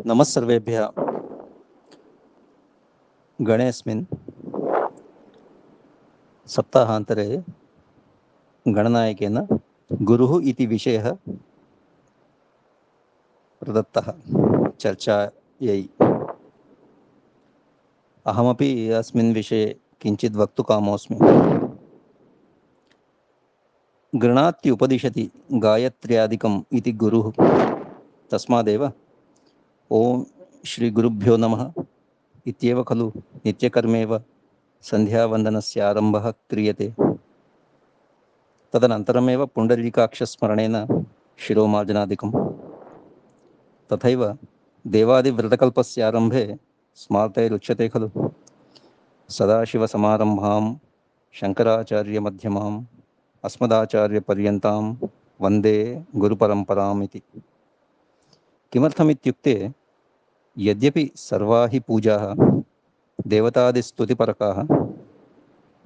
नमः सर्वेभ्यः गणेऽस्मिन् सप्ताहान्तरे गणनायकेन गुरुः इति विषयः प्रदत्तः चर्चायै। अहमपि अस्मिन् विषये किञ्चित् वक्तुकामोऽस्मि। गृणात्युपदिशति गायत्र्यादिकम् इति गुरुः। तस्मादेव ఓం శ్రీ గురుభ్యో నమ ఇత్యేవ ఖలు నిత్యకర్మేవ సంధ్యావందనస్యారంభ క్రియతే. తదనంతరమేవ పుండరీకాక్షస్మరణేన శిరోమార్జనాదికం తథైవ దేవాదివ్రతకల్పస్యారంభే స్మార్తైరుచ్యతే ఖలు. సదాశివసమారంభాం అస్మదాచార్య పర్యంతం వందే గురుపరంపరామితి. किमर्थमित्युक्ते यद्यपि सर्वा हि पूजाः देवतादिस्तुतिपरकाः,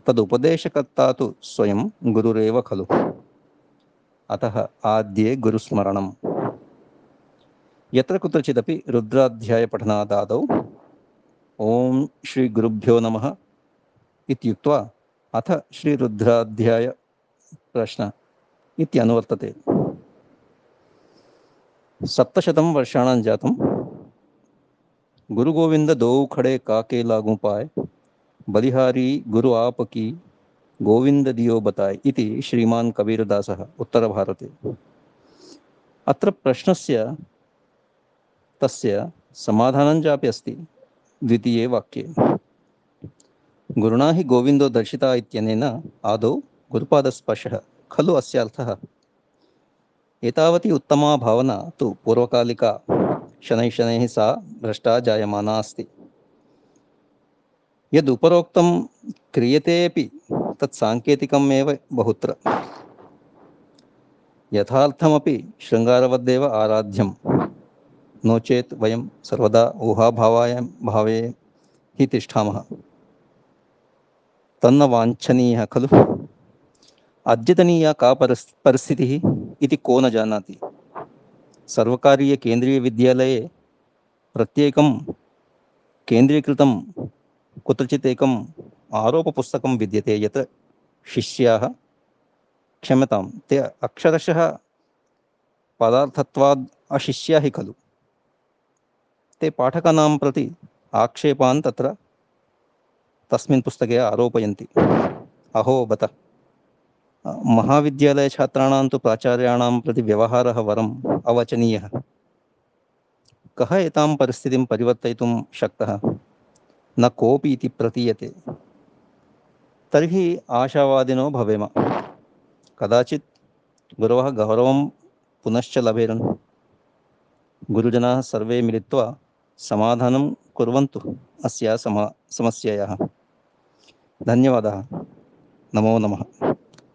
तदुपदेशकर्ता तु स्वयं गुरुरेव खलु। अतः आद्ये गुरुस्मरणम्। यत्र कुत्रचिदपि रुद्राध्यायपठनादादौ ॐ श्रीगुरुभ्यो नमः इत्युक्त्वा अथ श्रीरुद्राध्याय प्रश्न इत्यनुवर्तते। सप्तशतं वर्षाणां जातं गुरुगोविंद दो खड़े काके लागू पाए। बलिहारी गुरु आप की गोविंद दियो बताए इति श्रीमान् कबीरदासः उत्तरभारते अत्र प्रश्नस्य तस्य समाधानं चापि अस्ति, द्वितीये वाक्ये। गुरुणा हि गोविन्दो दर्शिता इत्यनेन आदौ गुरुपादस्पर्शः। खलु अस्य अर्थः एतावती उत्तमा भावना तु पूर्वकालिका शनैः शनैः सा भ्रष्टा जायमाना अस्ति। यद् उपरोक्तं क्रियतेऽपि तत् साङ्केतिकम् एव बहुत्र। यथार्थमपि शृङ्गारवद्देव आराध्यं। नो चेत् वयं सर्वदा ऊहाभावाय भावे हि तिष्ठामः। तन्न वाञ्छनीयः खलु। अद्यतनीया का परिस् परिस्थितिः इति को न जानाति सर्वकारीयकेन्द्रीयविद्यालये प्रत्येकं केन्द्रीकृतं कुत्रचित् एकम् आरोपपुस्तकं विद्यते यत् शिष्याः क्षम्यतां ते अक्षरशः पदार्थत्वाद् अशिष्या हि खलु ते पाठकानां प्रति आक्षेपान् तत्र तस्मिन् पुस्तके आरोपयन्ति अहो बत महाविद्यालयछात्राणां तु प्राचार्याणां प्रति व्यवहारः वरम् अवचनीयः। कः एतां परिस्थितिं परिवर्तयितुं शक्तः? न इति प्रतीयते। तर्हि आशावादिनो भवेम। कदाचित् गुरवः गौरवं पुनश्च लभेरन्। गुरुजनाः सर्वे मिलित्वा समाधानं कुर्वन्तु अस्याः समा, समस्यायाः। धन्यवादः। नमो नमः।